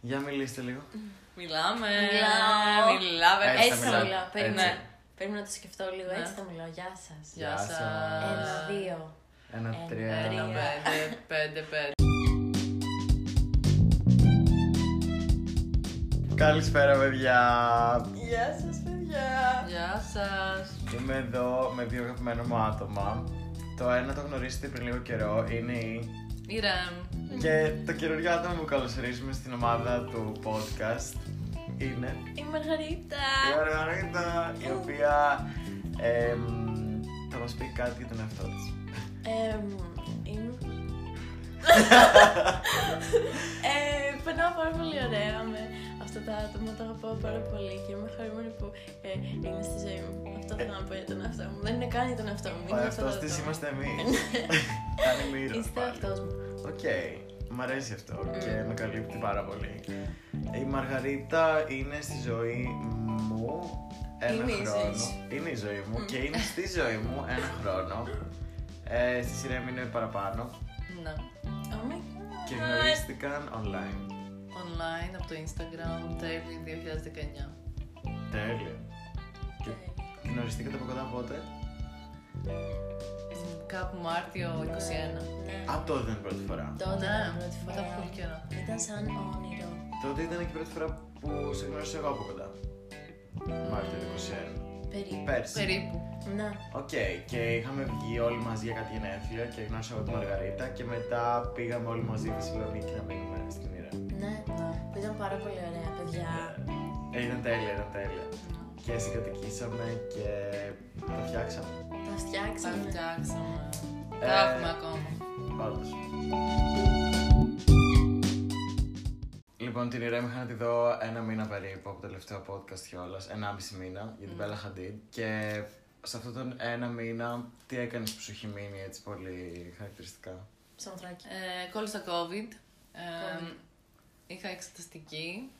Για μιλήστε λίγο. Μιλάμε. Μιλάω. Μιλάμε. Έτσι Έτσι θα θα μιλάω. μιλάω. Έτσι. Περίμενε. Πρέπει να το σκεφτώ λίγο. Ναι. Έτσι θα μιλάω. Γεια σας. Γεια Γεια σας. σας. Ένα, δύο. Ένα, Ένα, τρία. Ένα, τρία. πέντε, πέντε, πέντε. Καλησπέρα, παιδιά. Γεια σας, παιδιά. Γεια σας. Είμαι εδώ με δύο αγαπημένα μου άτομα. Το ένα το γνωρίσετε πριν λίγο καιρό, είναι η. Ηρέμ. Και το καινούριο άτομο που καλωσορίζουμε στην ομάδα του podcast είναι Η Μαργαρίτα. η Μαργαρίτα, η οποία εμ, θα μας πει κάτι για τον εαυτό της. Εμ, Είμαι. Ε, Περνάω πάρα πολύ ωραία με αυτά τα άτομα, τα αγαπάω πάρα πολύ και είμαι χαρούμενη που ε, είναι στη ζωή μου. Αυτό θέλω να πω για τον εαυτό μου. Δεν είναι καν για τον εαυτό μου. Ο είναι εαυτός αυτό το της άτομο. είμαστε εμείς. Κάνει μοίρα. Είστε πάλι. αυτός μου. Οκ, μ' αρέσει αυτό και με καλύπτει πάρα πολύ. Η Μαργαρίτα είναι στη ζωή μου ένα Είναι η ζωή χρόνο. σου. Είναι η ζωή μου και είναι στη ζωή μου ένα χρόνο. Ε, στη σειρά μου είναι παραπάνω Ναι. Oh my god. και γνωρίστηκαν online. Online από το Instagram, τέλη 2019. Τέλεια. Και γνωριστήκατε από κοντά πότε; Μ, Κάπου Μάρτιο 21. Ναι. Α, τότε ήταν η πρώτη φορά. Τότε Ναι, ήταν η πρώτη μετά από φορά. πολύ καιρό. Ήταν σαν όνειρο. Τότε ήταν και η πρώτη φορά που σε γνώρισα εγώ από κοντά. Μάρτιο του 21. Περίπου. Πέρσι. Περίπου. Ναι. Οκ, και είχαμε βγει όλοι μαζί για κάτι γενέθλια και γνώρισα εγώ τη Μαργαρίτα και μετά πήγαμε όλοι μαζί στη Θεσσαλονίκη να μείνουμε στην Ήρα. Ναι. Που ήταν πάρα πολύ ωραία, παιδιά. Ε, ήταν τέλεια, ήταν τέλεια. Και συγκατοικήσαμε και τα φτιάξαμε. Τα Τα φτιάξαμε. φτιάξαμε. Ε, Τα έχουμε ακόμα. Πάντως. Λοιπόν, την Ιρέμ είχα να τη δω ένα μήνα περίπου από το τελευταίο podcast κιόλας. Ενάμιση μήνα για την Bella Hadid. Και σε αυτόν τον ένα μήνα, τι έκανες που σου έχει μείνει έτσι πολύ χαρακτηριστικά; Σαμοθράκι. Ε, κόλλησα COVID. Ε, COVID. είχα εξεταστική.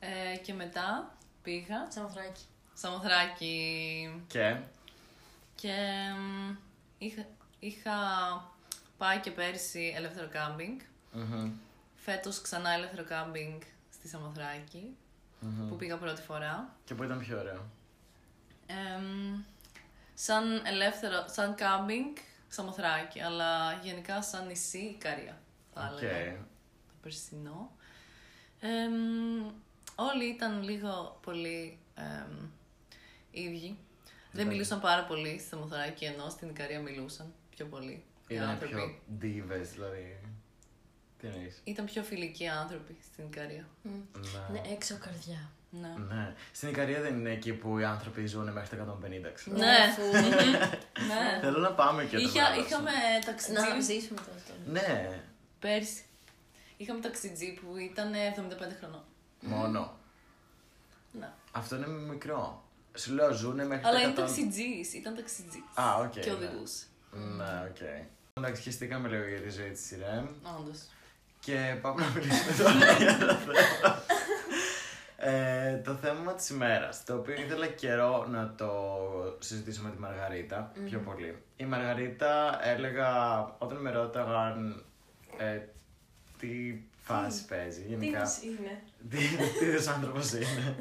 Ε, και μετά πήγα Σαμοθράκι. Σαμοθράκη Και; και μ, είχα, είχα πάει και πέρσι ελεύθερο κάμπινγκ. μμμ, Φέτος ξανά ελεύθερο κάμπινγκ στη Σαμοθράκη μμμ. που πήγα πρώτη φορά. Και που ήταν πιο ωραίο. Εμ, σαν ελεύθερο, σαν κάμπινγκ Σαμοθράκη, αλλά γενικά σαν νησί Ικαρία θα Οκ. έλεγα. Το περσινό. Εμ, όλοι ήταν λίγο πολύ εμ, ίδιοι. Δεν Εντάξει. μιλούσαν πάρα πολύ στη Σαμοθράκη, ενώ στην Ικαρία μιλούσαν πιο πολύ οι Ήταν άνθρωποι. πιο divas, δηλαδή. Τι εννοείς; Ήταν πιο φιλικοί άνθρωποι στην Ικαρία. Ναι. Ναι, έξω καρδιά. Ναι. Ναι. Στην Ικαρία δεν είναι εκεί που οι άνθρωποι ζουν μέχρι τα 150, ξέρω. Ναι. αφού- ναι. Θέλω να πάμε και το Είχα, μέλλον σου. είχαμε Να ταξιτζή ζήσουμε το αυτό. Ναι, πέρσι. Είχαμε ταξιτζή που ήταν 75 χρονών. μόνο. Ναι. Αυτό είναι μικρό. Σου λέω ζούνε μέχρι Αλλά τα είναι 100. ταξιτζής. Ήταν ταξιτζής. Α, οκ. Και ναι. οδηγούσε. Ναι, οκ. Εντάξει, χεστήκαμε λίγο για τη ζωή της Ιρέμ Όντως. Και πάμε να μιλήσουμε τώρα για το θέμα. Ε, το θέμα της ημέρας, το οποίο ήθελα καιρό να το συζητήσω με τη Μαργαρίτα πιο πολύ. Η Μαργαρίτα έλεγα, όταν με ρώταγαν ε, τι φάση παίζει Τι γενικά. μας είναι; Τι τι είδους άνθρωπος είναι.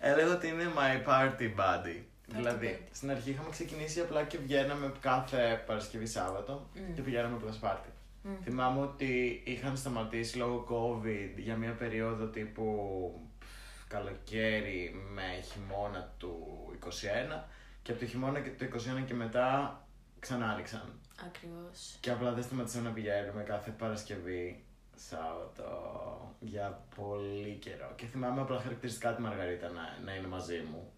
Έλεγα ότι είναι my party buddy. Δηλαδή, buddy. στην αρχή είχαμε ξεκινήσει απλά και βγαίναμε κάθε Παρασκευή Σάββατο Μμ. και πηγαίναμε από σπάρτι. Μμ. Θυμάμαι ότι είχαν σταματήσει λόγω COVID για μια περίοδο τύπου πφ, καλοκαίρι με χειμώνα του 21 και από το χειμώνα και το 21 και μετά ξανά άνοιξαν. Ακριβώς. Και απλά δεν σταματήσαμε να πηγαίνουμε κάθε Παρασκευή Σάββατο για πολύ καιρό. Και θυμάμαι απλά χαρακτηριστικά τη Μαργαρίτα να, να είναι μαζί μου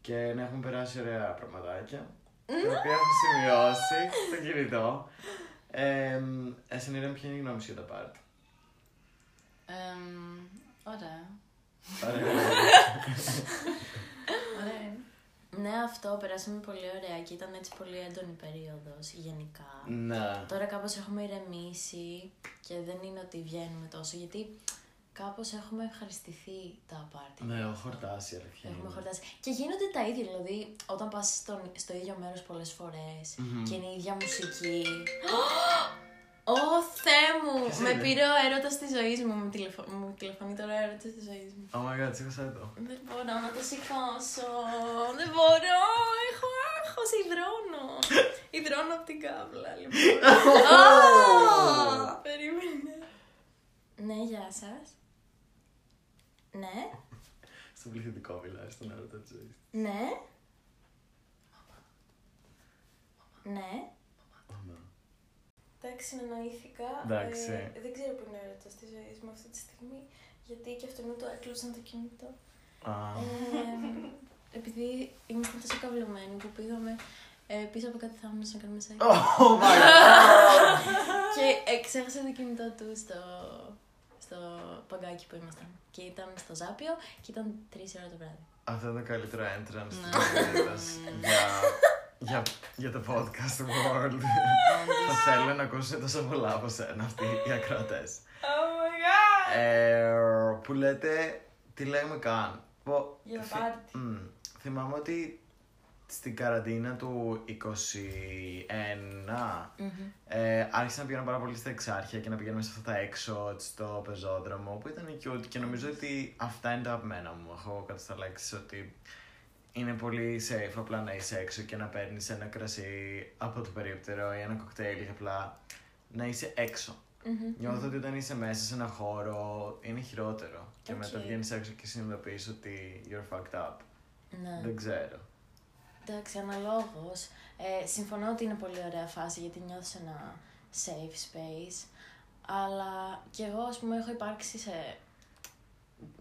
και να έχουμε περάσει ωραία πραγματάκια. Τα οποία έχω σημειώσει στο κινητό. Ε, εσένα Ειρήνη, ποια είναι η γνώμη σου για τα πάρτι; Εμ, ωραία. Ωραία. Ωραία είναι. Ναι, αυτό περάσαμε πολύ ωραία και ήταν έτσι πολύ έντονη περίοδος γενικά. ναι. Τώρα κάπως έχουμε ηρεμήσει και δεν είναι ότι βγαίνουμε τόσο γιατί κάπως έχουμε ευχαριστηθεί τα πάρτι. Ναι, έχω χορτάσει αλήθεια. Έχουμε είναι. χορτάσει. Και γίνονται τα ίδια, δηλαδή όταν πας στον, στο ίδιο μέρος πολλές φορές Μμμ. και είναι η ίδια μουσική. Ω Θεέ μου! Ποιος Με είναι; πήρε ο έρωτας της ζωής μου. Μου, τηλεφω... μου τηλεφωνεί τώρα ο έρωτας της ζωής μου. Oh my god, σήκωσα εδώ. Δεν μπορώ να το σηκώσω. Δεν μπορώ. Έχω άγχος. Υδρώνω. Υδρώνω από την κάβλα, λοιπόν. Α, Περίμενε. Ναι, γεια σας. Ναι, Στο πληθυντικό μιλάει, στον έρωτα της ζωής. ναι. Ναι. Εντάξει, συνεννοήθηκα. Εντάξει. Ε, δεν ξέρω που είναι ο έρωτας της ζωής μου αυτή τη στιγμή. Γιατί και αυτόν του έκλεισαν το κινητό. Ε, επειδή ήμασταν τόσο καυλωμένοι που πήγαμε ε, πίσω από κάτι θάμνος να κάνουμε σεξ. Oh my god! Και ε, ξέχασε το κινητό του στο, στο παγκάκι που ήμασταν. Και ήταν στο Ζάπιο και ήταν 3 ώρα το βράδυ. Αυτό είναι το καλύτερο entrance Ναι. της Μαργαρίτας για, για, για το podcast world. Θα θέλω να ακούσω τόσο πολλά από σένα αυτοί οι ακροατές. Oh my god! Ε, που λέτε, τι λέμε καν. Πω- Για το θυ- πάρτι. Μμ, θυμάμαι ότι στην καραντίνα του 21 ε, άρχισα να πηγαίνω πάρα πολύ στα Εξάρχεια και να πηγαίνουμε σε αυτά τα έξω στο πεζόδρομο που ήταν cute και νομίζω ότι αυτά είναι τα αγαπημένα μου. Έχω καταλήξει ότι είναι πολύ safe απλά να είσαι έξω και να παίρνεις ένα κρασί από το περίπτερο ή ένα κοκτέιλ και απλά να είσαι έξω. Νιώθω ότι όταν είσαι μέσα σε ένα χώρο είναι χειρότερο. Και Οκ. μετά βγαίνεις έξω και συνειδητοποιείς ότι you're fucked up. Ναι. Δεν ξέρω. Εντάξει, αναλόγως. Ε, συμφωνώ ότι είναι πολύ ωραία φάση γιατί νιώθεις ένα safe space. Αλλά κι εγώ, ας πούμε, έχω υπάρξει σε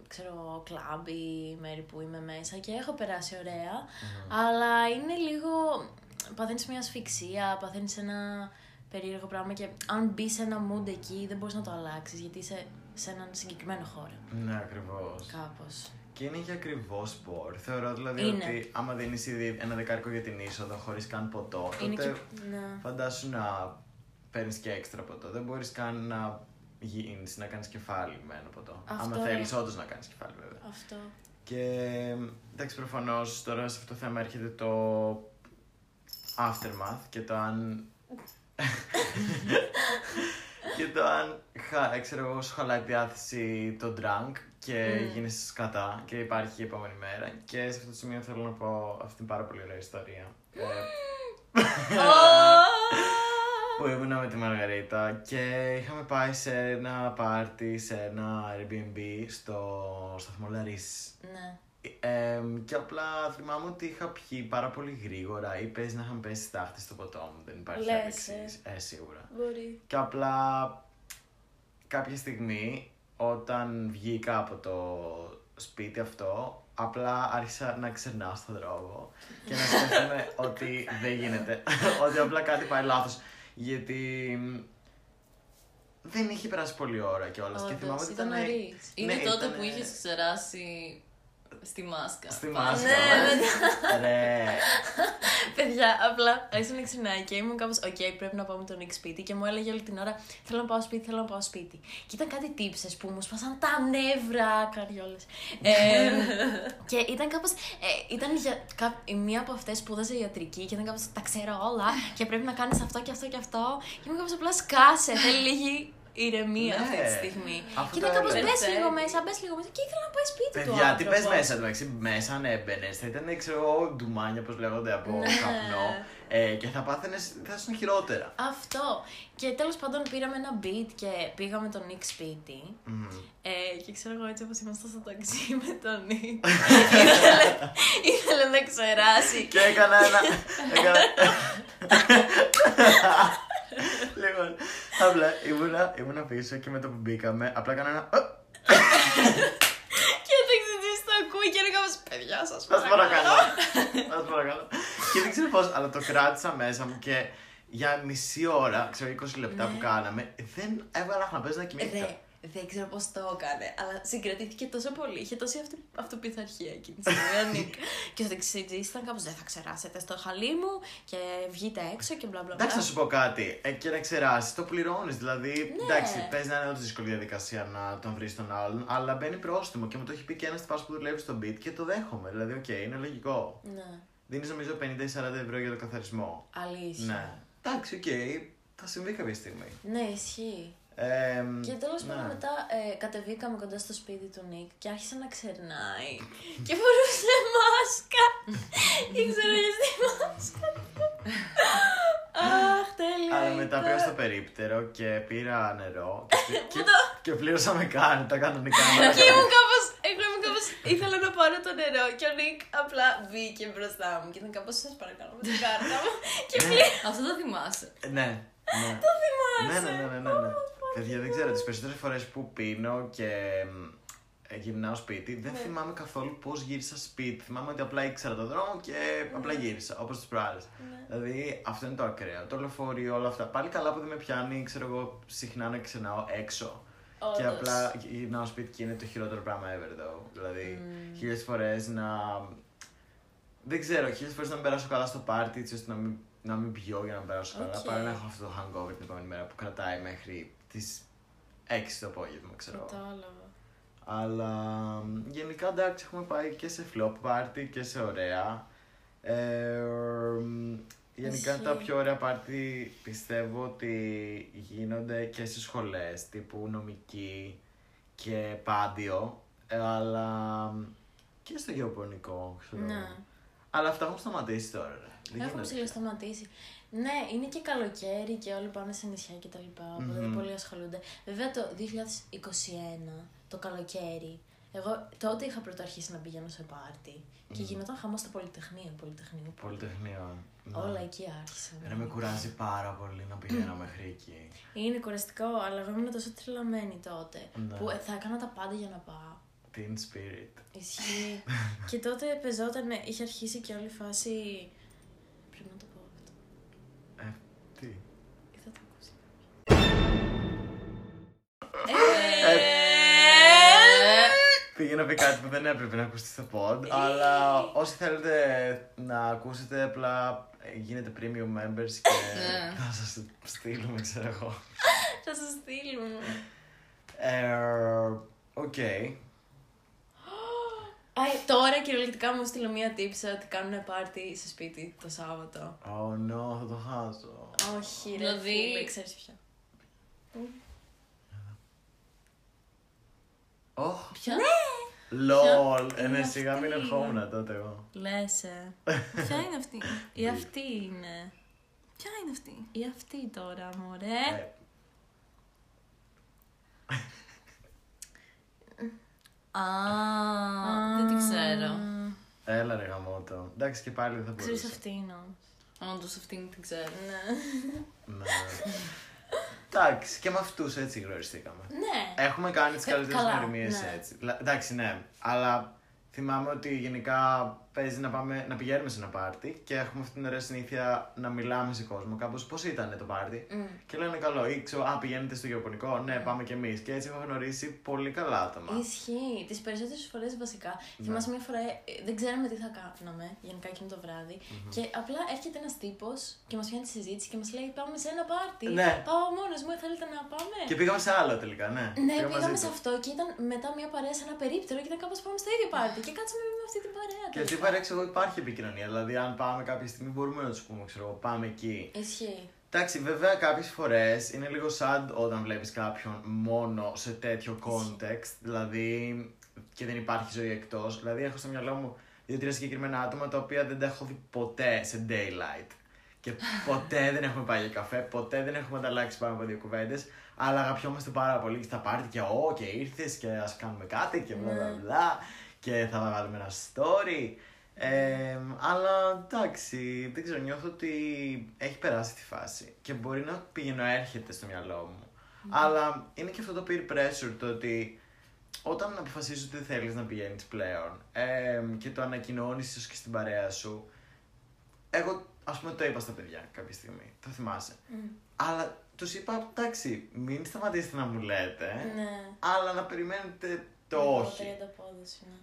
ξέρω εγώ, κλαμπ ή μέρη που είμαι μέσα και έχω περάσει ωραία, αλλά είναι λίγο, παθαίνεις μια ασφυξία, παθαίνεις ένα περίεργο πράγμα και αν μπει σε ένα mood εκεί δεν μπορείς να το αλλάξεις γιατί είσαι σε έναν συγκεκριμένο χώρο, Ναι, ακριβώς. κάπως. Και είναι για ακριβώς σπορ. Θεωρώ δηλαδή Είναι. ότι άμα δίνεις ήδη ένα δεκάρικο για την είσοδο χωρίς καν ποτό, Είναι τότε και... Ναι. φαντάσου να παίρνεις και έξτρα ποτό. Δεν μπορείς καν να γίνεις, να κάνεις κεφάλι με ένα ποτό. Αυτό. Άμα θέλεις όντως να κάνεις κεφάλι, βέβαια. Αυτό. Και εντάξει, προφανώς τώρα σε αυτό το θέμα έρχεται το aftermath και το αν. και το αν, χα, ξέρω εγώ, σου χαλάει τη διάθεση το drunk και Μμμ. γίνεσαι σκατά και υπάρχει η επόμενη μέρα. Και σε αυτό το σημείο θέλω να πω αυτή την πάρα πολύ ωραία ιστορία. Ε, που ήμουνα με τη Μαργαρίτα και είχαμε πάει σε ένα πάρτι, σε ένα Airbnb στο σταθμό Λαρίς. Ναι. Ε, και απλά θυμάμαι ότι είχα πιει πάρα πολύ γρήγορα ή παίζει να είχαμε πέσει στάχτη στο ποτό μου. Δεν υπάρχει Λες, εξής. Ε, σίγουρα. Μπορεί. Και απλά κάποια στιγμή όταν βγήκα από το σπίτι αυτό, απλά άρχισα να ξερνάω στον δρόμο και να σκέφτομαι ότι δεν γίνεται. ότι απλά κάτι πάει λάθος. Γιατί δεν είχε περάσει πολλή ώρα κιόλας. Και θυμάμαι Όντως, ότι ήταν ήταν. νωρίς. Είναι Ναι, τότε ήτανε- που είχες ξεράσει στη μάσκα. Στη Πάλι. μάσκα. Ναι, Ρε. Παιδιά, απλά άρχισε να ξερνάει και ήμουν κάπως, οκ, πρέπει να πάω με τον Νίκ σπίτι και μου έλεγε όλη την ώρα, θέλω να πάω σπίτι, θέλω να πάω σπίτι. Και ήταν κάτι τύψες που μου σπάσαν τα νεύρα, καριόλες. Ε, και ήταν κάπως, ε, ήταν για, κα, η μία από αυτές σπούδαζε ιατρική και ήταν κάπως, τα ξέρω όλα και πρέπει να κάνεις αυτό και αυτό και αυτό. Και ήμουν κάπως απλά σκάσε, θέλει λίγη ηρεμία Ναι. αυτή τη στιγμή. Αυτό και ήταν κάπως, έλεγα. μπες λίγο Perfect. μέσα, μπες λίγο μέσα και ήθελα να πάει σπίτι του Παιδιά, τι πες άνθρωπος. μέσα, εντάξει, μέσα αν έμπαινε, θα ήταν, ξέρω εγώ, ντουμάνια, όπως λέγονται, από Ναι. καπνό. Ε, και θα πάθαινες, θα ήσουν χειρότερα. Αυτό. Και τέλος πάντων πήραμε ένα beat και πήγαμε τον Νίκ σπίτι. Μμμ. Ε, και ξέρω εγώ έτσι όπως ήμασταν στο ταξί με τον Νίκ. ήθελε, ήθελε να ξεράσει. Και έκανα ένα. έκανα... λοιπόν, απλά ήμουνα, ήμουνα πίσω και με το που μπήκαμε, απλά έκανα ένα. και το εξηγήσει το ακούει και είναι κάπως παιδιά σας Σας παρακαλώ. Σας παρακαλώ. και δεν ξέρω πώς, αλλά το κράτησα μέσα μου και για μισή ώρα, ξέρω 20 λεπτά που κάναμε, δεν έβαλα να παίζω να κοιμήθηκα. Ρε, δεν ξέρω πώς το έκανε, αλλά συγκρατήθηκε τόσο πολύ. Είχε τόση αυτή, αυτοπειθαρχία εκείνη τη στιγμή ο Νίκ. και ο ταξιτζής ήταν κάπως δεν θα ξεράσετε στο χαλί μου και βγείτε έξω και μπλα μπλα μπλα. Εντάξει, να σου πω κάτι. Ε, και να ξεράσει, το πληρώνεις. Δηλαδή, Ναι. εντάξει, παίζει να είναι όντως δύσκολη διαδικασία να τον βρεις τον άλλον, αλλά μπαίνει πρόστιμο και μου το έχει πει και ένας τυπάς που δουλεύει στο Beat και το δέχομαι. Δηλαδή, οκ, είναι λογικό. Ναι, Δίνεις νομίζω 50 ή 40 ευρώ για το καθαρισμό. αλήθεια. Ναι. Εντάξει, οκ. θα συμβεί κάποια στιγμή. Ναι, ισχύει. Ε, Και τέλος ναι. πάντων μετά ε, κατεβήκαμε κοντά στο σπίτι του Νίκ και άρχισε να ξερνάει. και φορούσε μάσκα. Ήξερα για τη μάσκα. του. Αχ, τέλεια. Αλλά μετά ήταν. πήγα στο περίπτερο και πήρα νερό και, και, και πλήρωσα με καν, τα κανονικά. Και ήμουν κάπω. Εγώ ήμουν κάπω. ήθελα να πάρω το νερό και ο Νίκ απλά μπήκε μπροστά μου και ήταν κάπως. Σας παρακαλώ με την κάρτα μου. και πλήρω. Αυτό το θυμάσαι. ναι, ναι. Το θυμάσαι. Ναι, ναι, ναι, ναι, ναι, ναι. Παιδιά, δεν ξέρω, τις περισσότερες φορές που πίνω και μ, ε, γυρνάω σπίτι, δεν Ναι. θυμάμαι καθόλου πώς γύρισα σπίτι. Θυμάμαι ότι απλά ήξερα το δρόμο και απλά γύρισα, όπως τις προάλλες. Ναι. Δηλαδή, αυτό είναι το ακραίο. Το λεωφορείο, όλα αυτά. Πάλι καλά που δεν με πιάνει, ξέρω εγώ, συχνά να ξενάω έξω. Και Όντως. απλά γυρνάω σπίτι και είναι το χειρότερο πράγμα ever, though. Δηλαδή, Μμμ. χίλιες φορές να... Δεν ξέρω, χίλιες φορές να μην περάσω καλά στο πάρτι, έτσι ώστε να μην, να μην πιω για να μην περάσω καλά. Οκ. Παρά να έχω αυτό το hangover την επόμενη μέρα που κρατάει μέχρι τις 6 το απόγευμα, ξέρω. εγώ. Κατάλαβα. Αλλά μ, γενικά εντάξει, έχουμε πάει και σε flop party και σε ωραία. Ε, μ, γενικά τα Ισχύει. πιο ωραία πάρτι πιστεύω ότι γίνονται και στις σχολές, τύπου νομική και πάντιο, ε, αλλά μ, και στο γεωπονικό, ξέρω. Ναι. Αλλά αυτά έχουν σταματήσει τώρα, ρε. Δεν Έχουν γίνεται. Ψηλοσταματήσει. Ναι, είναι και καλοκαίρι και όλοι πάνε σε νησιά και τα λοιπά, οπότε Μμμ. πολλοί ασχολούνται. Βέβαια το 2021, το καλοκαίρι, εγώ τότε είχα πρωτοαρχίσει να πηγαίνω σε πάρτι και Μμμ. γινόταν χαμός στο Πολυτεχνείο. Πολυτεχνείο. Πολυτεχνείο. ναι. Όλα εκεί άρχισαν. Ρε, με κουράζει πάρα πολύ να πηγαίνω μέχρι εκεί. Είναι κουραστικό, αλλά εγώ ήμουν τόσο τρελαμένη τότε Ναι. που ε, θα έκανα τα πάντα για να πάω. Teen spirit. Ισχύει. και τότε πεζόταν, είχε αρχίσει και όλη η φάση. Πήγε να πει κάτι που δεν έπρεπε να ακουστεί στο pod, αλλά όσοι θέλετε να ακούσετε, απλά ε, γίνετε premium members και Ναι. θα σας το στείλουμε, ξέρω εγώ. Θα σας στείλουμε. Ε, Οκ. Α, τώρα κυριολεκτικά μου έστειλε μία τύπισσα ότι κάνουν πάρτι σε σπίτι το Σάββατο. Oh no, θα το χάσω. Όχι, ρε Δηλαδή- φίλε, ξέρεις ποια; Oh, Ποια; lol. Ε, Είναι ναι, σιγά μην αυτή. ερχόμουν τότε εγώ. Λες, ε. Ποια είναι αυτή; Η αυτή είναι. Ποια είναι αυτή; Η αυτή τώρα, μωρέ. Ε, Α, δεν τη ξέρω. Έλα ρε γαμότο. Εντάξει και πάλι δεν θα Ξέρεις μπορούσα. αυτή είναι όμως. Όντως αυτήν την ξέρω. Ναι. Ναι. Εντάξει, και με αυτούς έτσι γνωριστήκαμε. Ναι. Έχουμε κάνει τις Ε, καλύτερες καλά, γνωριμίες ναι. έτσι. Λα- Εντάξει, ναι. Αλλά θυμάμαι ότι γενικά παίζει να, πάμε, να πηγαίνουμε σε ένα πάρτι και έχουμε αυτή την ωραία συνήθεια να μιλάμε σε κόσμο. Κάπως πώς ήταν το πάρτι; Μμ. Και λένε καλό, ή ξέρω, Α, πηγαίνετε στο γεωπονικό. Ναι, πάμε κι εμείς. Και έτσι έχω γνωρίσει πολύ καλά άτομα. Ισχύει. Τις περισσότερες φορές βασικά. Ναι. Θυμάσαι μια φορά, ε, δεν ξέραμε τι θα κάναμε γενικά εκείνο το βραδυ Και απλά έρχεται ένας τύπος και μας πιάνει τη συζήτηση και μας λέει: Πάμε σε ένα πάρτι. Ναι. Πάω μόνος μου, θέλετε να πάμε; Και πήγαμε σε άλλο τελικά, ναι. Ναι, Πήγαμε πήγαμε μαζί σε τους. αυτό και ήταν μετά μια παρέα σε ένα περίπτερο και ήταν κάπως πάμε στο ίδιο πάρτι. Και κάτσαμε με αυτή την παρέα. Και αυτή τελικά. παρέα ξέρω εγώ υπάρχει επικοινωνία. Δηλαδή, αν πάμε κάποια στιγμή, μπορούμε να τους πούμε, ξέρω εγώ, πάμε εκεί. Ισχύει. Εντάξει, βέβαια κάποιες φορές είναι λίγο sad όταν βλέπεις κάποιον μόνο σε τέτοιο context, δηλαδή και δεν υπάρχει ζωή εκτός. Δηλαδή έχω στο μυαλό μου δύο-τρία συγκεκριμένα άτομα τα οποία δεν τα έχω δει ποτέ σε daylight. Και ποτέ δεν έχουμε πάει για καφέ, ποτέ δεν έχουμε ανταλλάξει πάνω από δύο κουβέντες. Αλλά αγαπιόμαστε πάρα πολύ και στα πάρτι και ο και ήρθες και ας κάνουμε κάτι και μπλα μπλα Ναι. μπλα. Και θα βάλουμε ένα story. Ε, αλλά εντάξει, δεν ξέρω, νιώθω ότι έχει περάσει τη φάση και μπορεί να πηγαίνω έρχεται στο μυαλό μου. Αλλά είναι και αυτό το peer pressure το ότι όταν αποφασίζεις ότι δεν θέλεις να πηγαίνεις πλέον ε, και το ανακοινώνεις ίσως και στην παρέα σου εγώ ας πούμε το είπα στα παιδιά κάποια στιγμή, το θυμάσαι. Μμ. Αλλά τους είπα, εντάξει, μην σταματήσετε να μου λέτε, Ναι. αλλά να περιμένετε το Λιγότερη όχι. ανταπόδοση, ναι.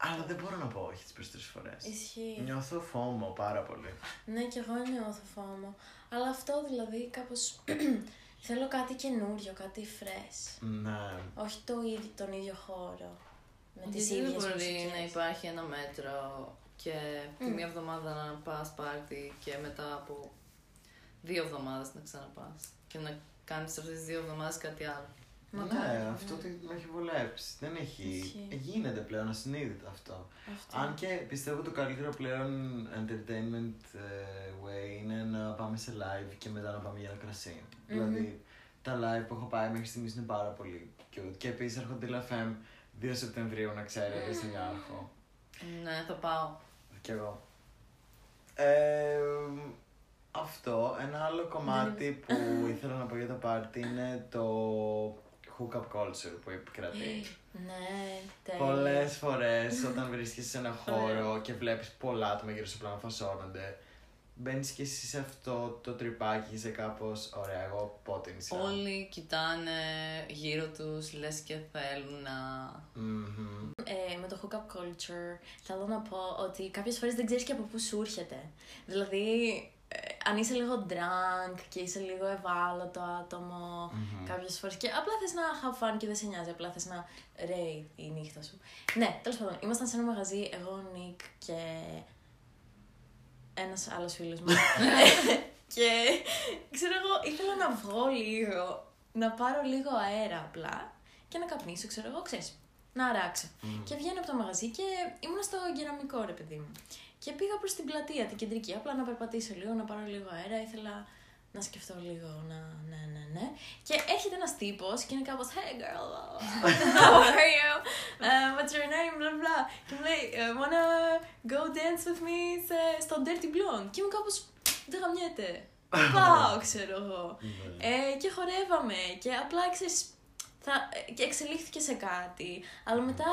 Αλλά δεν μπορώ να πω όχι τις περισσότερες φορές. Ισχύει. Νιώθω φόμο πάρα πολύ. Ναι, κι εγώ νιώθω φόμο. Αλλά αυτό δηλαδή κάπως θέλω κάτι καινούριο, κάτι fresh. Ναι. Όχι το ίδιο, τον ίδιο χώρο. Με τις Γιατί δεν ίδιες μπορεί μουσικές. να υπάρχει ένα μέτρο και τη Μμ. μία εβδομάδα να πας πάρτι και μετά από δύο εβδομάδες να ξαναπάς. Και να κάνεις αυτές τις δύο εβδομάδες κάτι άλλο. Μακάρι, ναι, ναι. αυτό τι με έχει βολέψει. Δεν έχει. Ισχύει. Γίνεται πλέον ασυνείδητο αυτό. Αυτό. Αν και πιστεύω το καλύτερο πλέον entertainment ε, way είναι να πάμε σε live και μετά να πάμε για ένα κρασί. Δηλαδή τα live που έχω πάει μέχρι στιγμής είναι πάρα πολύ cute. Και επίσης έρχονται τη LFM 2 Σεπτεμβρίου, να ξέρετε, στην Άρχο. Ναι, θα πάω. Κι εγώ. Ε, αυτό. Ένα άλλο κομμάτι που ήθελα να πω για το πάρτι είναι το hookup culture που επικρατεί. Ναι, τέλειο. Πολλές φορές όταν βρίσκεσαι σε ένα χώρο και βλέπεις πολλά άτομα γύρω στο πλάνο να φασώνονται, μπαίνεις και εσύ σε αυτό το τρυπάκι και σε κάπως ωραία. Εγώ πότε νησιά. Όλοι κοιτάνε γύρω τους, λες και θέλουν να... Μμμ. Ε, με το hookup culture θέλω να πω ότι κάποιες φορές δεν ξέρεις και από πού σου έρχεται. Δηλαδή, ε, αν είσαι λίγο drunk και είσαι λίγο ευάλωτο άτομο Μμμ. κάποιες φορές και απλά θες να have fun και δεν σε νοιάζει, απλά θες να ρέει η νύχτα σου. Ναι, τέλος πάντων, ήμασταν σε ένα μαγαζί, εγώ, ο Νίκ και ένας άλλος φίλος μου. και ξέρω εγώ, ήθελα να βγω λίγο, να πάρω λίγο αέρα απλά και να καπνίσω, ξέρω εγώ, ξέρεις, να αράξω. Μμμ. Και βγαίνω από το μαγαζί και ήμουν στο κεραμικό ρε παιδί μου. Και πήγα προς την πλατεία, την κεντρική, απλά να περπατήσω λίγο, να πάρω λίγο αέρα, ήθελα να σκεφτώ λίγο, να, ναι, ναι, ναι. Και έρχεται ένας τύπος και είναι κάπως, hey girl, how are you, uh, what's your name, blah, blah. Και μου λέει, "Uh, wanna go dance with me σε- στο Dirty Blonde. Και ήμουν κάπως, δεν γαμιέται. Πάω, ξέρω εγώ. Ναι. Ε, και χορεύαμε και απλά ξέρεις, θα, ε, και εξελίχθηκε σε κάτι. Αλλά μετά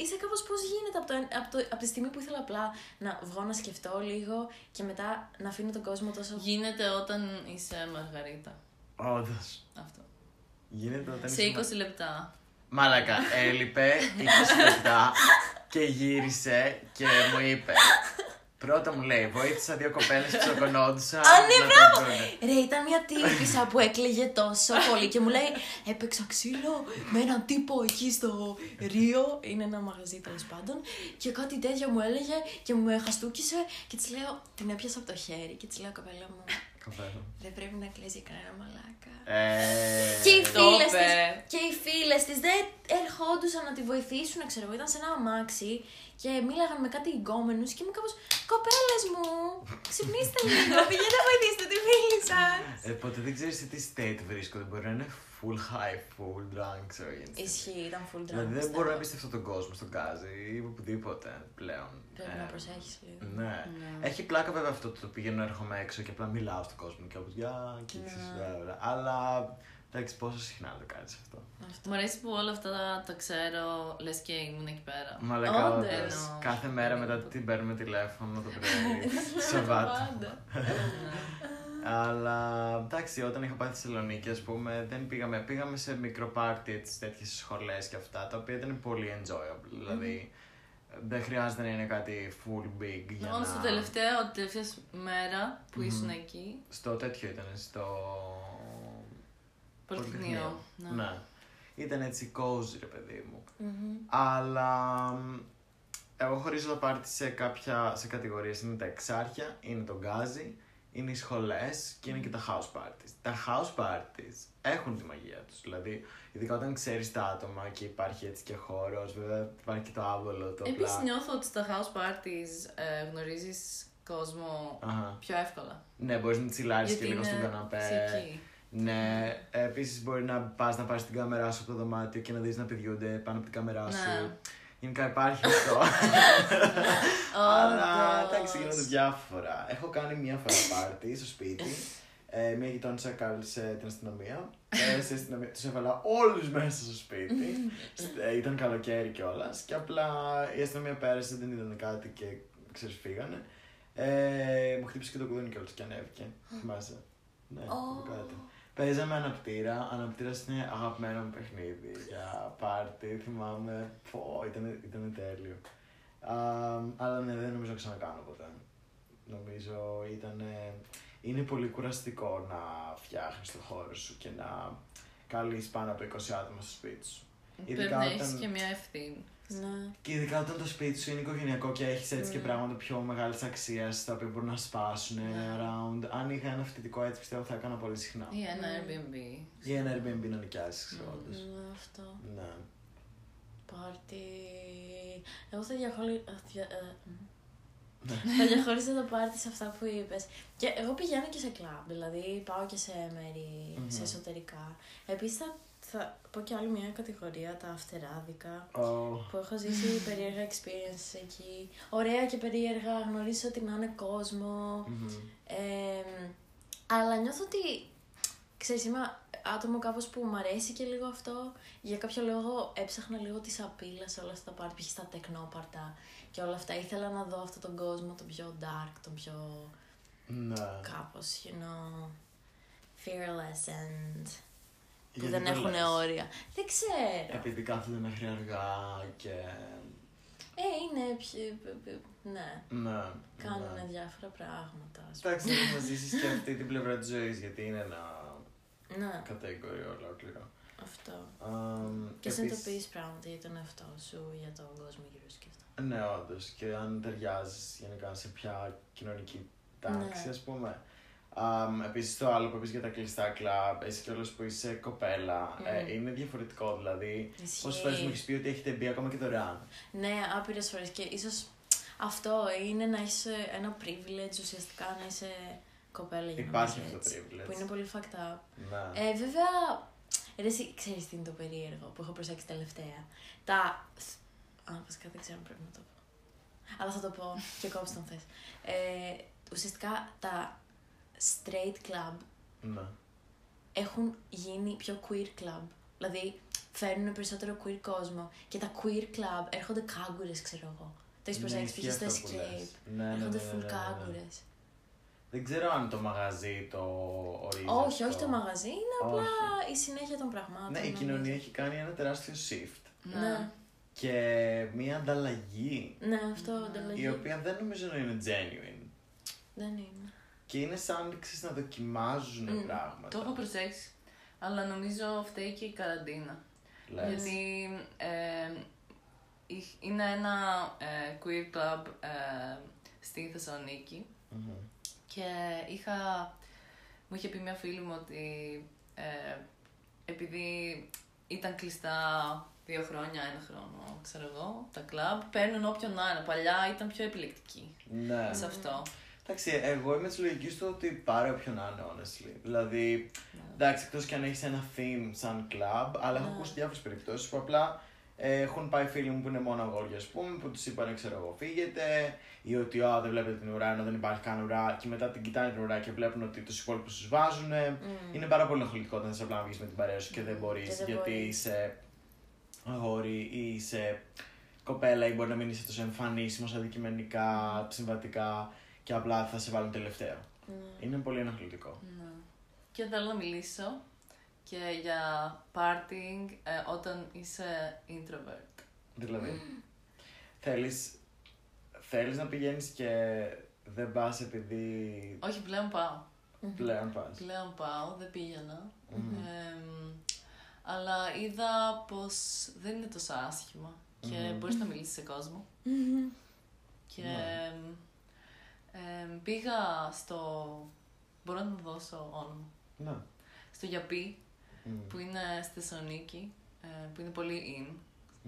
είσαι κάπως πώς γίνεται από, το, από, το, από τη στιγμή που ήθελα απλά να βγω να σκεφτώ λίγο και μετά να αφήνω τον κόσμο τόσο... Γίνεται όταν είσαι μαργαρίτα. Όντως. Αυτό. Γίνεται όταν Σε είσαι- 20 λεπτά. Μάλακα, έλειπε 20 λεπτά και γύρισε και μου είπε. Πρώτα μου λέει, βοήθησα δύο κοπέλες που ψοκονόντουσαν. Α, ναι, να μπράβο! το βρούνε». Ρε, ήταν μια τύπησα που έκλαιγε τόσο πολύ και μου λέει Έπαιξα ξύλο με έναν τύπο εκεί στο Ρίο. Είναι ένα μαγαζί τέλος πάντων. Και κάτι τέτοιο μου έλεγε και μου χαστούκισε και της λέω, την έπιασα από το χέρι και της λέω κοπέλα μου. Κοπέλα. Δεν πρέπει να κλαίσει για κανένα μαλάκα. Ε, Και οι το φίλες είπε. τη και οι φίλες της δεν ερχόντουσαν να τη βοηθήσουν, ξέρω εγώ. Ήταν σε ένα αμάξι και μίλαγαν με κάτι γκόμενους και ήμουν κάπως. Κοπέλες μου, ξυπνήστε λίγο, πηγαίνετε να βοηθήσετε τη φίλη σας. Ε, ποτέ δεν ξέρεις σε τι state βρίσκονται. Μπορεί να είναι full high, full drunk, ξέρω γιατί. Ισχύει, ήταν full drunk. Δηλαδή δεν πιστεύω. μπορώ να εμπιστευτώ τον κόσμο στον Γκάζι ή οπουδήποτε πλέον. Πρέπει Ε, να προσέχεις λίγο. Ναι. Ναι. Έχει πλάκα βέβαια αυτό το πηγαίνω έρχομαι έξω και απλά μιλάω στον κόσμο και όπως γεια και Ναι. ξέρεις, ωραία, ωραία. Αλλά εντάξει πόσο συχνά το κάνεις αυτό. Αυτό. Μου αρέσει που όλα αυτά τα, τα ξέρω, λες και ήμουν εκεί πέρα. Μαλάκα Όντως. όντως. Εννοώ. Κάθε μέρα μετά την παίρνουμε τηλέφωνο το πρωί. Σαββάτο. Πάντα. Αλλά εντάξει, όταν είχα πάει στη Θεσσαλονίκη, ας πούμε, δεν πήγαμε. Πήγαμε σε μικρό πάρτι, έτσι, τέτοιες σχολές και αυτά, τα οποία ήταν πολύ enjoyable. Δηλαδή, δεν χρειάζεται να είναι κάτι full big για Μόνο να... στο τελευταίο, τη τελευταία μέρα που Μμμ. ήσουν εκεί, Στο τέτοιο ήταν, στο... Πολυτεχνείο. Ναι. ναι. Ήταν έτσι cozy, ρε παιδί μου. Μμμ. Αλλά μ, εγώ χωρίζω τα πάρτι σε, κάποια, σε κατηγορίες. Είναι τα εξάρχεια, είναι το γκάζι, είναι οι σχολές και είναι και τα house parties. Τα house parties έχουν τη μαγεία τους. Δηλαδή, ειδικά όταν ξέρεις τα άτομα και υπάρχει έτσι και χώρος, βέβαια υπάρχει και το άβολο, το Επίσης απλά. νιώθω ότι στα house parties ε, γνωρίζεις κόσμο Αχα. πιο εύκολα. Ναι, μπορείς να τσιλάρεις και Γιατί λίγο στον είναι καναπέ. φυσική. Ναι, επίσης μπορεί να πας να πάρεις την κάμερά σου από το δωμάτιο και να δεις να πηδιούνται πάνω από την κάμερά Ναι. Σου. Γενικά υπάρχει αυτό. Αλλά Όντως. εντάξει, γίνονται διάφορα. Έχω κάνει μία φορά πάρτι στο σπίτι. Ε, μία γειτόνισσα κάλεσε την αστυνομία. Ε, στην αστυνομία τους έβαλα όλους μέσα στο σπίτι. Ε, ήταν καλοκαίρι κιόλας. Και απλά η αστυνομία πέρασε, δεν είδαν κάτι και ξέρεις, φύγανε. Ε, μου χτύπησε και το κουδούνι κιόλας και ανέβηκε. Θυμάσαι. Ναι, Ω. κάτι. Παίζαμε αναπτήρα. Αναπτήρα είναι αγαπημένο μου παιχνίδι για πάρτι. Θυμάμαι. Πω, ήταν, ήταν τέλειο. Α, αλλά ναι, δεν νομίζω να ξανακάνω ποτέ. Νομίζω ήταν. Είναι πολύ κουραστικό να φτιάχνεις το χώρο σου και να καλείς πάνω από 20 άτομα στο σπίτι σου. Ειδικά Πρέπει να έχει όταν- και μια ευθύνη. Ναι. Και ειδικά όταν το σπίτι σου είναι οικογενειακό και έχεις έτσι και Mm. πράγματα πιο μεγάλης αξίας τα οποία μπορούν να σπάσουν Ναι. around. Αν είχα ένα φοιτητικό έτσι πιστεύω θα έκανα πολύ συχνά. Ή ένα Ναι. Airbnb. Ή ένα Airbnb να νοικιάσεις, ξέρω Mm. όντως. Ναι, αυτό. Ναι. Πάρτι. Εγώ θα διαχωρί... δια- ε, Ναι. Θα διαχωρίσω το πάρτι σε αυτά που είπες. Και εγώ πηγαίνω και σε κλαμπ, δηλαδή πάω και σε μέρη, Μμμ. σε εσωτερικά. Επίσης θα, θα πω και άλλη μια κατηγορία, τα αυτεράδικα, Oh. που έχω ζήσει περίεργα experiences εκεί. Ωραία και περίεργα, γνωρίζω ότι να είναι κόσμο. Μμμ. Ε, αλλά νιώθω ότι, ξέρεις, είμαι άτομο κάπως που μου αρέσει και λίγο αυτό. Για κάποιο λόγο έψαχνα λίγο τη σαπίλα σε όλα αυτά τα πάρτι, π.χ. στα τεκνόπαρτα και όλα αυτά. Ήθελα να δω αυτόν τον κόσμο, τον πιο dark, τον πιο Ναι. κάπως, you know, fearless and... που Γιατί δεν το έχουν λες; όρια. Δεν ξέρω. Επειδή κάθονται μέχρι αργά και. Ε, είναι πιο... Ναι, Ναι. κάνουν ναι. διάφορα πράγματα. ας πούμε. Εντάξει, έχει να ζήσεις και αυτή την πλευρά της ζωής, γιατί είναι ένα Ναι, κατηγορίο ολόκληρο. αυτό. Αμ, Και επίσης- συνειδητοποιείς πράγματα για τον εαυτό σου, για τον κόσμο γύρω σου και αυτά. Ναι, όντως. Και αν ταιριάζεις γενικά σε ποια κοινωνική τάξη, Ναι. ας πούμε. Um, Επίσης, το άλλο που είπες για τα κλειστά κλαμπ, εσύ κιόλα που είσαι κοπέλα, ε, Μμμ. είναι διαφορετικό. Δηλαδή, Ισχύει. πόσε φορές μου έχεις πει ότι έχετε μπει ακόμα και δωρεάν. Ναι, άπειρες φορές. Και ίσως αυτό είναι να είσαι ένα privilege ουσιαστικά να είσαι κοπέλα για Υπάρχει να αυτό είσαι το έτσι, privilege. Που είναι πολύ fucked up. Ναι. Ε, βέβαια, ρε, εσύ ξέρεις τι είναι το περίεργο που έχω προσέξει τελευταία. Τα... Α, βασικά δεν ξέρω αν πρέπει να το πω. Αλλά θα το πω και κόψε τον θες. Ε, ουσιαστικά τα straight club ναι. έχουν γίνει πιο queer club. Δηλαδή, φέρνουν περισσότερο queer κόσμο. Και τα queer club έρχονται κάγκουρες, ξέρω εγώ. Το έχεις Ναι, προσέξει, ισχύει π.χ. στο αυτό που λες. escape. Ναι, ναι, ναι, Έρχονται ναι, full ναι, ναι, ναι. κάγκουρες. Δεν ξέρω αν το μαγαζί το ορίζει. Όχι, αυτό. όχι το μαγαζί, είναι απλά η συνέχεια των πραγμάτων. Ναι, η νομίζω. κοινωνία έχει κάνει ένα τεράστιο shift. Ναι, Και μία ανταλλαγή ναι, αυτό Ναι. ανταλλαγή. η οποία δεν νομίζω να είναι genuine. Δεν είναι. Και είναι σαν ξέρεις, να δοκιμάζουν Μμ, πράγματα. Το έχω προσέξει. Αλλά νομίζω φταίει και η καραντίνα. Λες. Γιατί ε, είχ- είναι ένα ε, queer club ε, στη Θεσσαλονίκη Μμμ. και είχα, μου είχε πει μια φίλη μου ότι ε, επειδή ήταν κλειστά δύο χρόνια, ένα χρόνο, ξέρω εγώ, τα κλαμπ, παίρνουν όποιον να είναι. Παλιά ήταν πιο επιλεκτικοί Ναι. σε αυτό. Εντάξει, εγώ είμαι της λογικής του ότι πάρε όποιον να είναι, honestly. Δηλαδή, Ναι. εντάξει, εκτός και αν έχεις ένα theme σαν club, αλλά έχω Ναι. ακούσει διάφορες περιπτώσεις που απλά ε, έχουν πάει φίλοι μου που είναι μόνο αγόρια, ας πούμε, που τους είπαν, ξέρω εγώ, φύγετε, ή ότι α, δεν βλέπετε την ουρά ενώ δεν υπάρχει καν ουρά, και μετά την κοιτάνε την ουρά και βλέπουν ότι τους υπόλοιπους τους βάζουν. Μμ. Είναι πάρα πολύ ενοχλητικό όταν θε απλά να βγεις με την παρέα σου και δεν μπορείς, Και δεν γιατί μπορείς. είσαι αγόρι ή είσαι κοπέλα ή μπορεί να μην είσαι τόσο εμφανίσιμος αντικειμενικά, συμβατικά και απλά θα σε βάλουν τελευταίο. Ναι. Είναι πολύ ενοχλητικό. Ναι. Και θέλω να μιλήσω και για partying ε, όταν είσαι introvert. Δηλαδή, θέλεις, θέλεις να πηγαίνεις και δεν πας επειδή Όχι, πλέον πάω. Μμμ. πλέον πας. Πλέον πάω, δεν πήγαινα. Μμμ. Εμ, αλλά είδα πως δεν είναι τόσο άσχημα και Μμμ. μπορείς να μιλήσεις σε κόσμο. Μμμ. Και Ναι. Εμ, εμ, πήγα στο... Μπορώ να το δώσω όνομα. Ναι. Στο Γιαπί, Μμ. που είναι στη Θεσσαλονίκη, ε, που είναι πολύ in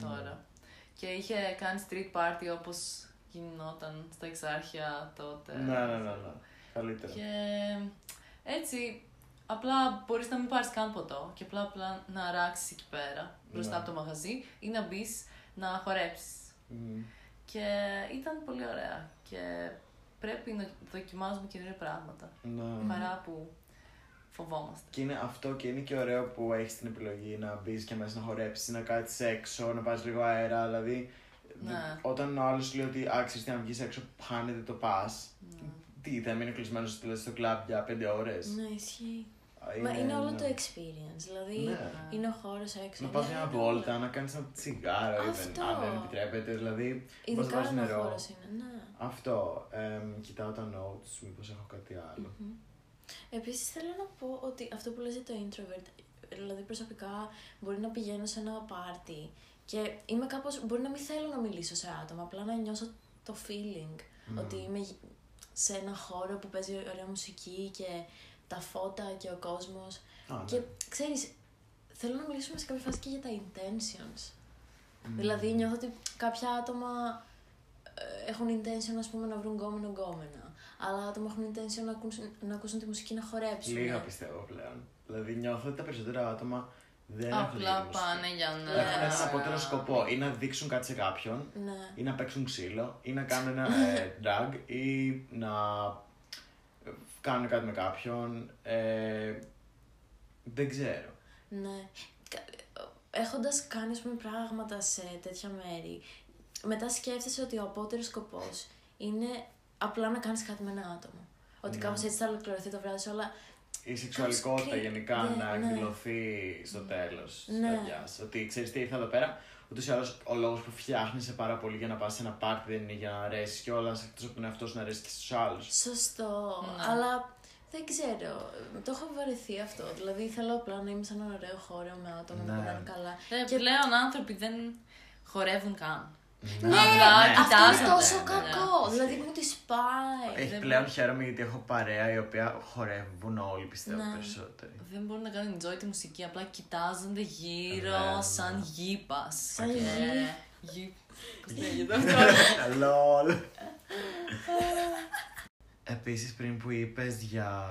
τώρα. Μμ. Και είχε κάνει street party όπως γινόταν στα εξάρχεια τότε. Ναι, ναι, ναι, ναι. Καλύτερα. Και έτσι, απλά μπορείς να μην πάρεις καν ποτό και απλά, απλά να αράξεις εκεί πέρα, μπροστά Ναι. από το μαγαζί ή να μπεις να χορέψεις. Μμ. Και ήταν πολύ ωραία και πρέπει να δοκιμάζουμε καινούργια πράγματα, Ναι. παρά που φοβόμαστε. Και είναι αυτό και είναι και ωραίο που έχεις την επιλογή να μπεις και μέσα να χορέψεις, να κάτσεις έξω, να πάρει λίγο αέρα. Δηλαδή, Ναι. δε- όταν ο άλλος λέει ότι άξιζε να βγεις έξω, χάνεται το πας. Ναι. Τι, θα μείνει κλεισμένος στο κλαμπ για πέντε ώρες; Ναι, ισχύει. Μα είναι όλο το experience. Δηλαδή, Ναι. είναι ο χώρος έξω. Να είναι πας μια όλα. βόλτα, να κάνεις ένα τσιγάρο, Αυτό. even, αν δεν επιτρέπεται. Δηλαδή, πώς Ειδικά βάζεις αν ο νερό. χώρος είναι, ναι. Αυτό. εμ, κοιτάω τα notes, μήπως έχω κάτι άλλο. Μμμ. Επίσης θέλω να πω ότι αυτό που λες για το introvert, δηλαδή προσωπικά μπορεί να πηγαίνω σε ένα πάρτι και είμαι κάπως, μπορεί να μην θέλω να μιλήσω σε άτομα, απλά να νιώσω το feeling ότι είμαι γ- σε ένα χώρο που παίζει ωραία μουσική και τα φώτα και ο κόσμος. Α, ναι. Και ξέρεις, θέλω να μιλήσουμε σε κάποια φάση και για τα intentions. Δηλαδή νιώθω ότι κάποια άτομα ε, έχουν intention ας πούμε να βρουν γκόμενο γκόμενα. Αλλά άτομα έχουν intention να ακούσουν, να ακούσουν τη μουσική να χορέψουν. Λίγα πιστεύω πλέον. Δηλαδή νιώθω ότι τα περισσότερα άτομα δεν έχουν Απλά δική μουσική. πάνε για να. Έχουν έναν απότερο σκοπό. Ή να δείξουν κάτι σε κάποιον, Ναι. ή να παίξουν ξύλο, ή να κάνουν ένα ε, drag, ή να ε, κάνουν κάτι με κάποιον. Ε, δεν ξέρω. Ναι. Κα- Έχοντας κάνει ας πούμε, πράγματα σε τέτοια μέρη, μετά σκέφτεσαι ότι ο απότερος σκοπός είναι απλά να κάνεις κάτι με ένα άτομο. Ότι Ναι. κάπως έτσι θα ολοκληρωθεί το βράδυ σου, αλλά Η σεξουαλικότητα Κάπως γενικά ναι, να ναι. εκδηλωθεί στο τέλος της Ναι. βραδιά. Ότι ξέρεις τι ήρθα εδώ πέρα. Ούτως ή άλλως ο λόγος που φτιάχνεις πάρα πολύ για να πας σε ένα πάρτι δεν είναι για να αρέσεις κιόλας εκτός από τον εαυτό σου να αρέσεις και στους άλλους. Σωστό, Ναι. αλλά δεν ξέρω. Το έχω βαρεθεί αυτό. Δηλαδή θέλω απλά να είμαι σε έναν ωραίο χώρο με άτομα να Ναι. περνάνε καλά. Ε, Και- Πλέον άνθρωποι δεν χορεύουν καν. Ναι, Απλά αυτό είναι κοιτάζονται, τόσο ναι, κακό. ναι. Δηλαδή μου τη σπάει. Έχει δεν πλέον χαίρομαι γιατί έχω παρέα η οποία χορεύουν όλοι πιστεύω Ναι. περισσότεροι. Δεν μπορούν να κάνουν enjoy τη μουσική, απλά κοιτάζονται γύρω Ναι, ναι. σαν γήπας. Σαν Και- γη. γη. Πώς λέγεται αυτό; Λολ. Επίσης πριν που είπες για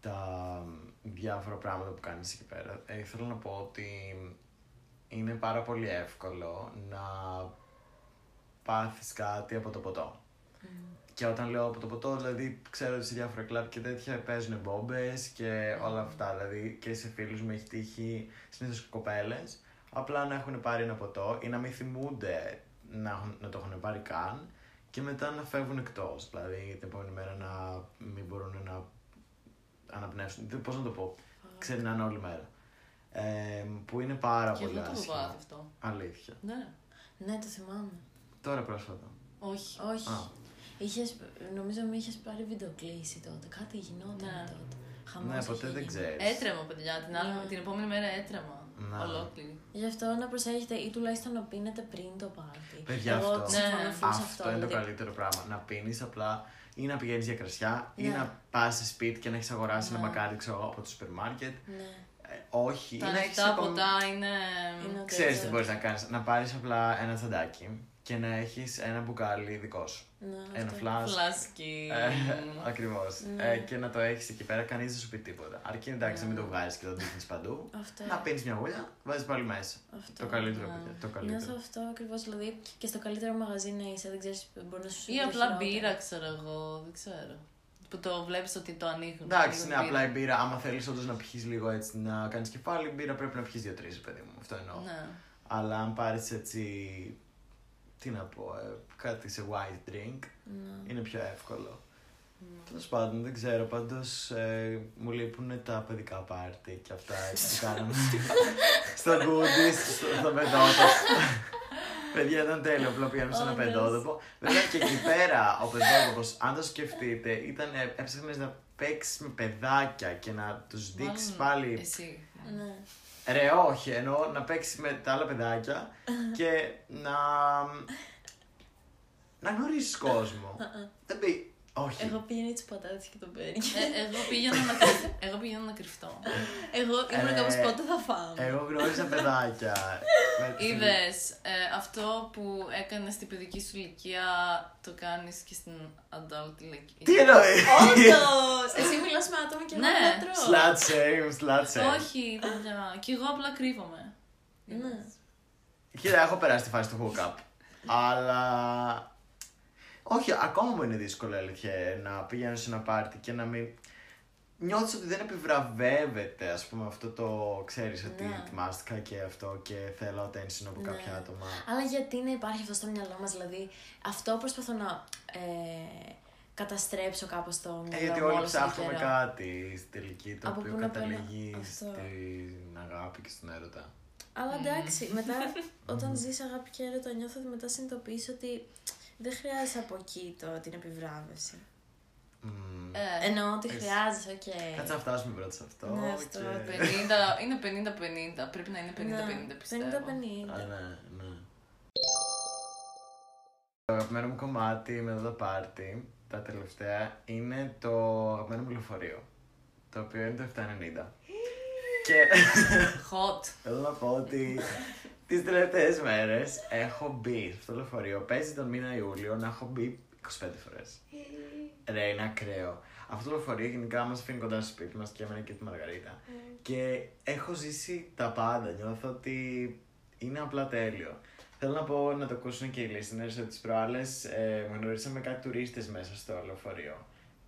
τα διάφορα πράγματα που κάνεις εκεί πέρα, ε, ήθελα να πω ότι είναι πάρα πολύ εύκολο να πάθεις κάτι από το ποτό. Και όταν λέω από το ποτό, δηλαδή ξέρω ότι σε διάφορα κλαμπ και τέτοια παίζουν μπόμπες και όλα αυτά. Δηλαδή και σε φίλους μου έχει τύχει συνήθως κοπέλες απλά να έχουν πάρει ένα ποτό ή να μην θυμούνται να, έχουν- να το έχουν πάρει καν και μετά να φεύγουν εκτός. Δηλαδή την επόμενη μέρα να μην μπορούν να αναπνεύσουν. Πώς να το πω. Ξερνάνε όλη μέρα. Ε, που είναι πάρα Και πολύ εγώ το έχω άσχημο. πάθει αυτό. Αλήθεια. Ναι. Ναι, το θυμάμαι. Τώρα πρόσφατα. Όχι. Όχι. Α. Είχες, νομίζω με είχες πάρει βιντεοκλήση τότε. Κάτι γινόταν Ναι. τότε. Χαμός Ναι, είχε ποτέ δεν γίνει. ξέρεις. Έτρεμα, παιδιά. Την, άλλη, Ναι. την επόμενη μέρα έτρεμα. Ναι. Ολόκληρη. Γι' αυτό να προσέχετε ή τουλάχιστον να πίνετε πριν το πάρτι. Παιδιά, Εγώ αυτό. συμφωνώ Ναι. full σε Αυτό είναι το δηλαδή. καλύτερο πράγμα. Να πίνεις απλά ή να πηγαίνεις για κρασιά ή Ναι. να πας σε σπίτι και να έχεις αγοράσει Ναι. ένα μακάρι ξέρω, εγώ, από το σούπερ μάρκετ. Ναι. Ε, όχι. Τα ή να έχεις ανοιχτά ακόμα- ποτά είναι. Είναι ότι- Ξέρεις τι μπορείς να κάνεις. Να πάρεις απλά ένα τσαντάκι και να έχεις ένα μπουκάλι δικό σου. Ναι, Ένα αυτό. φλάσ. Φλάσκι. Ε, Ακριβώς. Ναι. Ε, και να το έχεις εκεί πέρα, κανείς δεν σου πει τίποτα. Αρκεί εντάξει να μην το βγάζεις και το δείχνεις παντού. Αυτό. Να πίνεις μια γουλιά, βάζεις πάλι μέσα. Αυτό. Το καλύτερο, Ναι. παιδιά. Το Νιώθω καλύτερο. αυτό ακριβώς. Δηλαδή και στο καλύτερο μαγαζί να είσαι, δεν ξέρεις, μπορεί να σου Ή συμβεί απλά χειρότερα. μπύρα, ξέρω εγώ. Δεν ξέρω. Που το βλέπεις ότι το ανοίγουν. Εντάξει, ανοίγουν ναι, απλά η μπύρα, άμα θέλεις όντως να πιεις λίγο έτσι να κάνεις κεφάλι, η μπύρα πρέπει να πιεις δύο-τρεις, παιδί μου. Αυτό εννοώ. Ναι. Αλλά αν πάρεις έτσι. Τι να πω, ε, κάτι σε white drink, Ναι. είναι πιο εύκολο. Τέλος πάντων, δεν ξέρω. Πάντως ε, μου λείπουν τα παιδικά πάρτι και αυτά έτσι που κάναμε. στο Goodies, στο, στο πεντότοπο. Παιδιά ήταν τέλειο, απλά πήγαμε σε ένα Όντως. πεντότοπο. Βέβαια και εκεί πέρα ο πεντότοπο, αν το σκεφτείτε, ήταν έψαχνε να παίξει με παιδάκια και να τους δείξεις Μάλλον πάλι. Εσύ. Ναι. Ρε, όχι, εννοώ να παίξει με τα άλλα παιδάκια και να. να γνωρίσεις κόσμο. Δεν πει. Όχι. Εγώ πήγαινα τι πατάτες και το μπέρι. Ε, εγώ, πήγαινα να, κρυφ- εγώ πήγαινα να κρυφτώ. Εγώ ήμουν Ε, κάπως πότε θα φάμε. Εγώ γνώρισα παιδάκια. Με- Είδες αυτό που έκανες στην παιδική σου ηλικία το κάνεις και στην adult ηλικία. Τι εννοείς; Όντως! Εσύ μιλάς με άτομα και εγώ Ναι. δεν τρώω. Slut shame, slut shame. Όχι, παιδιά. Και εγώ απλά κρύβομαι. Ναι. Κοίτα, έχω περάσει τη φάση του hookup. Αλλά. Όχι, ακόμα μου είναι δύσκολο η αλήθεια να πηγαίνω σε ένα πάρτι και να μην. Νιώθεις ότι δεν επιβραβεύεται, ας πούμε, αυτό το ξέρεις ότι Ναι. ετοιμάστηκα και αυτό και θέλω attention από Ναι. κάποια άτομα. Αλλά γιατί να υπάρχει αυτό στο μυαλό μας, δηλαδή αυτό προσπαθώ να ε, καταστρέψω κάπως το μυαλό Ε, γιατί μου όλοι όλο αυτόν τον ψάχνουμε καιρό. κάτι στη τελική το Από οποίο πού να παίρνω καταλήγει αυτό; στην αγάπη και στην έρωτα. Αλλά εντάξει, μετά όταν ζεις αγάπη και έρωτα νιώθω ότι μετά συνειδητοποιείς ότι δεν χρειάζεται από εκεί το, την επιβράβευση. Μμμ. Ε, Εννοώ ότι Εσύ. χρειάζεσαι, οκ. Κάτσε να φτάσουμε πρώτα σε αυτό. Ναι, αυτό, και- 50, είναι 50-50. Πρέπει να είναι 50-50 Ναι, πιστεύω. 50-50. Α, ναι, ναι. Το αγαπημένο μου κομμάτι με εδώ τα πάρτι, τα τελευταία, είναι το αγαπημένο μου λεωφορείο. Το οποίο είναι το 790. και Hot. θέλω να πω ότι τις τελευταίες μέρες έχω μπει σε αυτό το λεωφορείο. Παίζει τον μήνα Ιούλιο να έχω μπει 25 φορές. Ρε, είναι ακραίο. Αυτό το λεωφορείο γενικά μα αφήνει κοντά στο σπίτι μας και εμένα και τη Μαργαρίτα. Και έχω ζήσει τα πάντα. Νιώθω ότι είναι απλά τέλειο. Θέλω να πω να το ακούσουν και οι listeners ότι τις προάλλες ε, μου γνωρίσαμε κάτι τουρίστες μέσα στο λεωφορείο.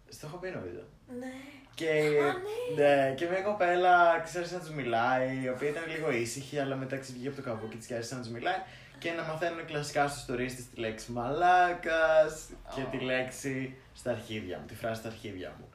Στο έχω πει νομίζω. Ναι. Και, Α, ναι, και μια κοπέλα ξέρεις να τους μιλάει, η οποία ήταν λίγο ήσυχη, αλλά μετά ξεφύγει από το καβούκι της και άρχισε να τους μιλάει και να μαθαίνουν κλασικά στους τουρίστες τη λέξη μαλάκας και τη λέξη στα αρχίδια μου, τη φράση στα αρχίδια μου.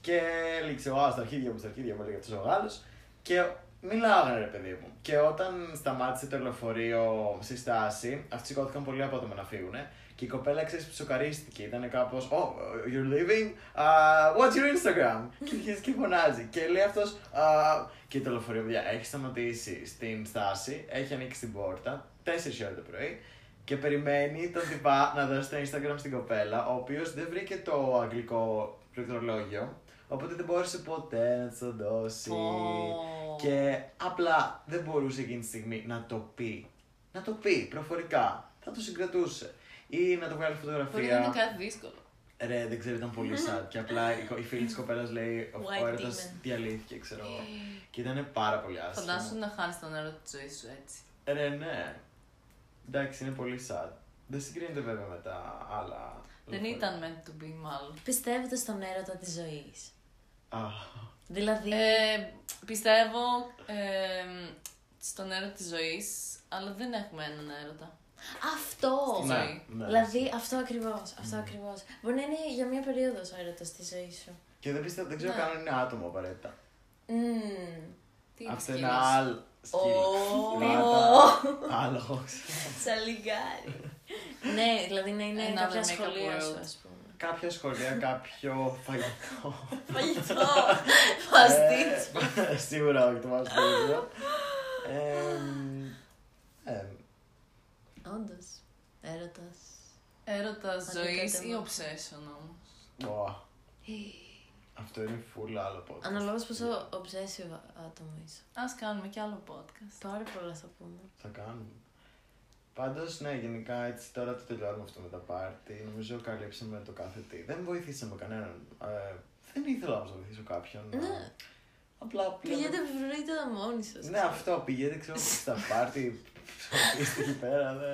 Και λήξε εγώ, «Α, στα αρχίδια μου, στα αρχίδια μου, έλεγε αυτός ο Γάλλος. Και μιλάγανε, ρε παιδί μου. Και όταν σταμάτησε το λεωφορείο στη στάση, αυτοί σηκώθηκαν πολύ απότομα να φύγουν. Και η κοπέλα ξέρεις ψοκαρίστηκε. Ήταν κάπως, Oh, you're leaving; Uh, what's your Instagram? και αρχίζει και φωνάζει. Και λέει αυτός, uh, και το λεωφορείο, παιδιά, έχεις σταματήσει στην στάση, έχει ανοίξει την πόρτα, 4 ώρα το πρωί. Και περιμένει τον τυπά να δώσει το Instagram στην κοπέλα, ο οποίος δεν βρήκε το αγγλικό πληκτρολόγιο. Οπότε δεν μπόρεσε ποτέ να της το δώσει. Πω. Και απλά δεν μπορούσε εκείνη τη στιγμή να το πει. Να το πει προφορικά. Θα το συγκρατούσε. Ή να το βγάλει Μπορεί να φωτογραφία. είναι κάτι δύσκολο. Ρε, δεν ξέρω, ήταν πολύ sad. και απλά η, κο- η φίλη της κοπέλας λέει: Ο White έρωτα demon. διαλύθηκε, ξέρω εγώ. και ήταν πάρα πολύ άσχημο. Φαντάσου να χάνεις τον νερό της ζωής σου έτσι. Ρε, ναι. Εντάξει, είναι πολύ sad. Δεν συγκρίνεται βέβαια με τα άλλα. Δεν λεωφορεία. ήταν meant to be, μάλλον. Πιστεύετε στον έρωτα της ζωής; Α, Δηλαδή, Ε, πιστεύω ε, στον έρωτα της ζωής, αλλά δεν έχουμε έναν έρωτα. Αυτό. Στη ναι, ζωή. ναι. Δηλαδή, αυτό ακριβώς, αυτό ακριβώς. Μπορεί να είναι για μία περίοδος ο έρωτας της ζωής σου. Και δεν, πιστεύω, δεν ξέρω Ναι. καν αν είναι άτομο απαραίτητα. Μμμ. Τι είναι Αυτό είναι σκύλος; άλλο. Ω. Γάτα. Άλλο. Σαλιγκάρι. ναι, δηλαδή να είναι Another κάποια makeup σχολεία σου, world. ας πούμε. Κάποια σχολεία, κάποιο φαγητό. Φαγητό. Παστίτσιο. Ε, Σίγουρα όχι το μαστίτσιο. Εμ, ε, Όντως. Έρωτας. Έρωτας Αντικατεμα- ζωής ή obsession όμως. ω, Αυτό είναι full άλλο podcast. Αναλόγως πόσο obsessive άτομο είσαι. Α κάνουμε κι άλλο podcast. Πάρα πολλά θα πούμε. Θα κάνουμε. Πάντως, ναι, γενικά έτσι τώρα το τελειώνουμε αυτό με τα πάρτι. Νομίζω καλύψαμε το κάθε τι. Δεν βοηθήσαμε κανέναν. Ε, δεν ήθελα όμως να βοηθήσω κάποιον. Ναι. Απλά πλέον. Πηγαίνετε βρείτε τα μόνοι σας. Ναι, αυτό πηγαίνετε ξέρω στα πάρτι. Είστε εκεί πέρα, ναι.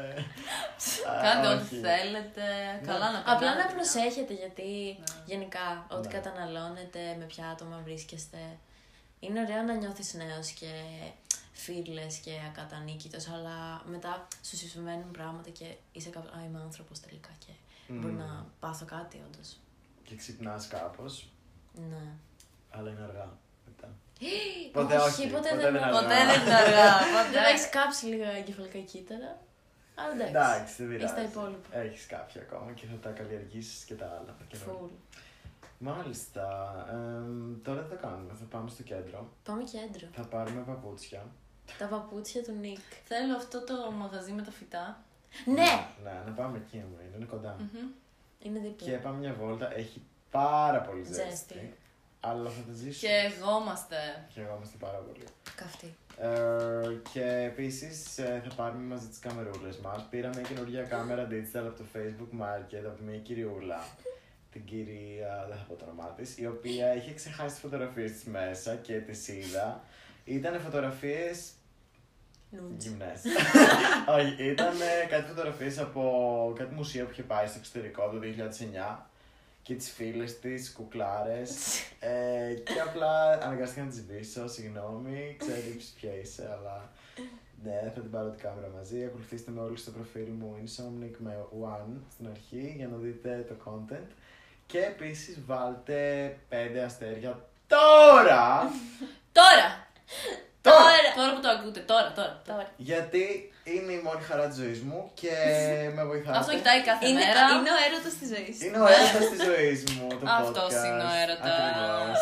Α, Κάντε ό,τι όχι. θέλετε. Καλά να Απλά περνάτε, να παιδιά. προσέχετε γιατί Ναι. γενικά ό,τι Ναι. καταναλώνετε, με ποια άτομα βρίσκεστε. Είναι ωραίο να νιώθεις νέος και φίλες και ακατανίκητος, αλλά μετά σου συμβαίνουν πράγματα και είσαι κάποιος, α, είμαι άνθρωπος τελικά και μπορεί Μμμ. να πάθω κάτι όντως. Και ξυπνάς κάπως, Ναι. αλλά είναι αργά μετά. Ποτέ όχι, ποτέ, δεν, είναι Ποτέ αργά. δεν είναι αργά. Ποτέ. Δεν έχεις κάψει λίγα εγκεφαλικά κύτταρα; Αλλά εντάξει. Εντάξει, δεν Ή στα πειράζει. υπόλοιπα. Έχεις κάποια ακόμα και θα τα καλλιεργήσεις και τα άλλα. τα καινούργια. Φουλ. Μάλιστα. εμ, τώρα τι θα κάνουμε. Θα πάμε στο κέντρο. Πάμε κέντρο. Θα πάρουμε παπούτσια. Τα παπούτσια του Νίκ. Θέλω αυτό το μαγαζί με τα φυτά. Ναι! Ναι, να πάμε εκεί μου είναι, είναι κοντά. Μμμ. Είναι δίπλα. Και πάμε μια βόλτα. Έχει πάρα πολύ ζέστη. Ζέστη. Αλλά θα τα ζήσουμε. Και εγώ είμαστε. Και εγώ είμαστε πάρα πολύ. Καυτή. Ε, και επίσης θα πάρουμε μαζί τις καμερούλες μας. Πήραμε μια καινούργια κάμερα digital από το Facebook Market από μια κυριούλα. Την κυρία, δεν θα πω το όνομά της, η οποία είχε ξεχάσει τις φωτογραφίες της μέσα και τι είδα. Ήταν φωτογραφίες Νούτς. γυμνές. Όχι, ήταν κάτι φωτογραφίες από κάτι μουσείο που είχε πάει στο εξωτερικό το 2009 και τις φίλες της, κουκλάρες ε, και απλά αναγκάστηκα να τις σβήσω, συγγνώμη, ξέρω ποια είσαι, αλλά ναι, θα την πάρω την κάμερα μαζί. Ακολουθήστε με όλοι στο προφίλ μου Insomnic με One στην αρχή για να δείτε το content. Και επίσης βάλτε 5 αστέρια τώρα! Τώρα! Τώρα! Τώρα που το ακούτε, τώρα, τώρα. Τώρα. Γιατί είναι η μόνη χαρά της ζωής μου και με βοηθάτε. Αυτό κοιτάει κάθε Είναι, μέρα. είναι ο έρωτας της ζωής. Είναι ο έρωτας της ζωής μου το Αυτός podcast. είναι ο έρωτας. Ακριβώς.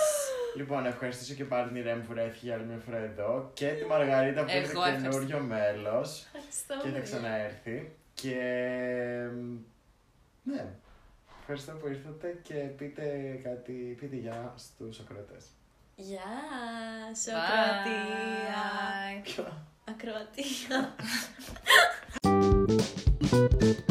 Λοιπόν, ευχαριστήσω και πάλι την Ρέμ που βρέθηκε για άλλη μια φορά εδώ και τη Μαργαρίτα που είναι Εγώ καινούριο μέλος Ευχαριστώ. και θα παιδιά. ξαναέρθει. Και ναι, ευχαριστώ που ήρθατε και πείτε κάτι, πείτε γεια στους ακροατές. Γεια σου, Ακροατία! Ακροατία!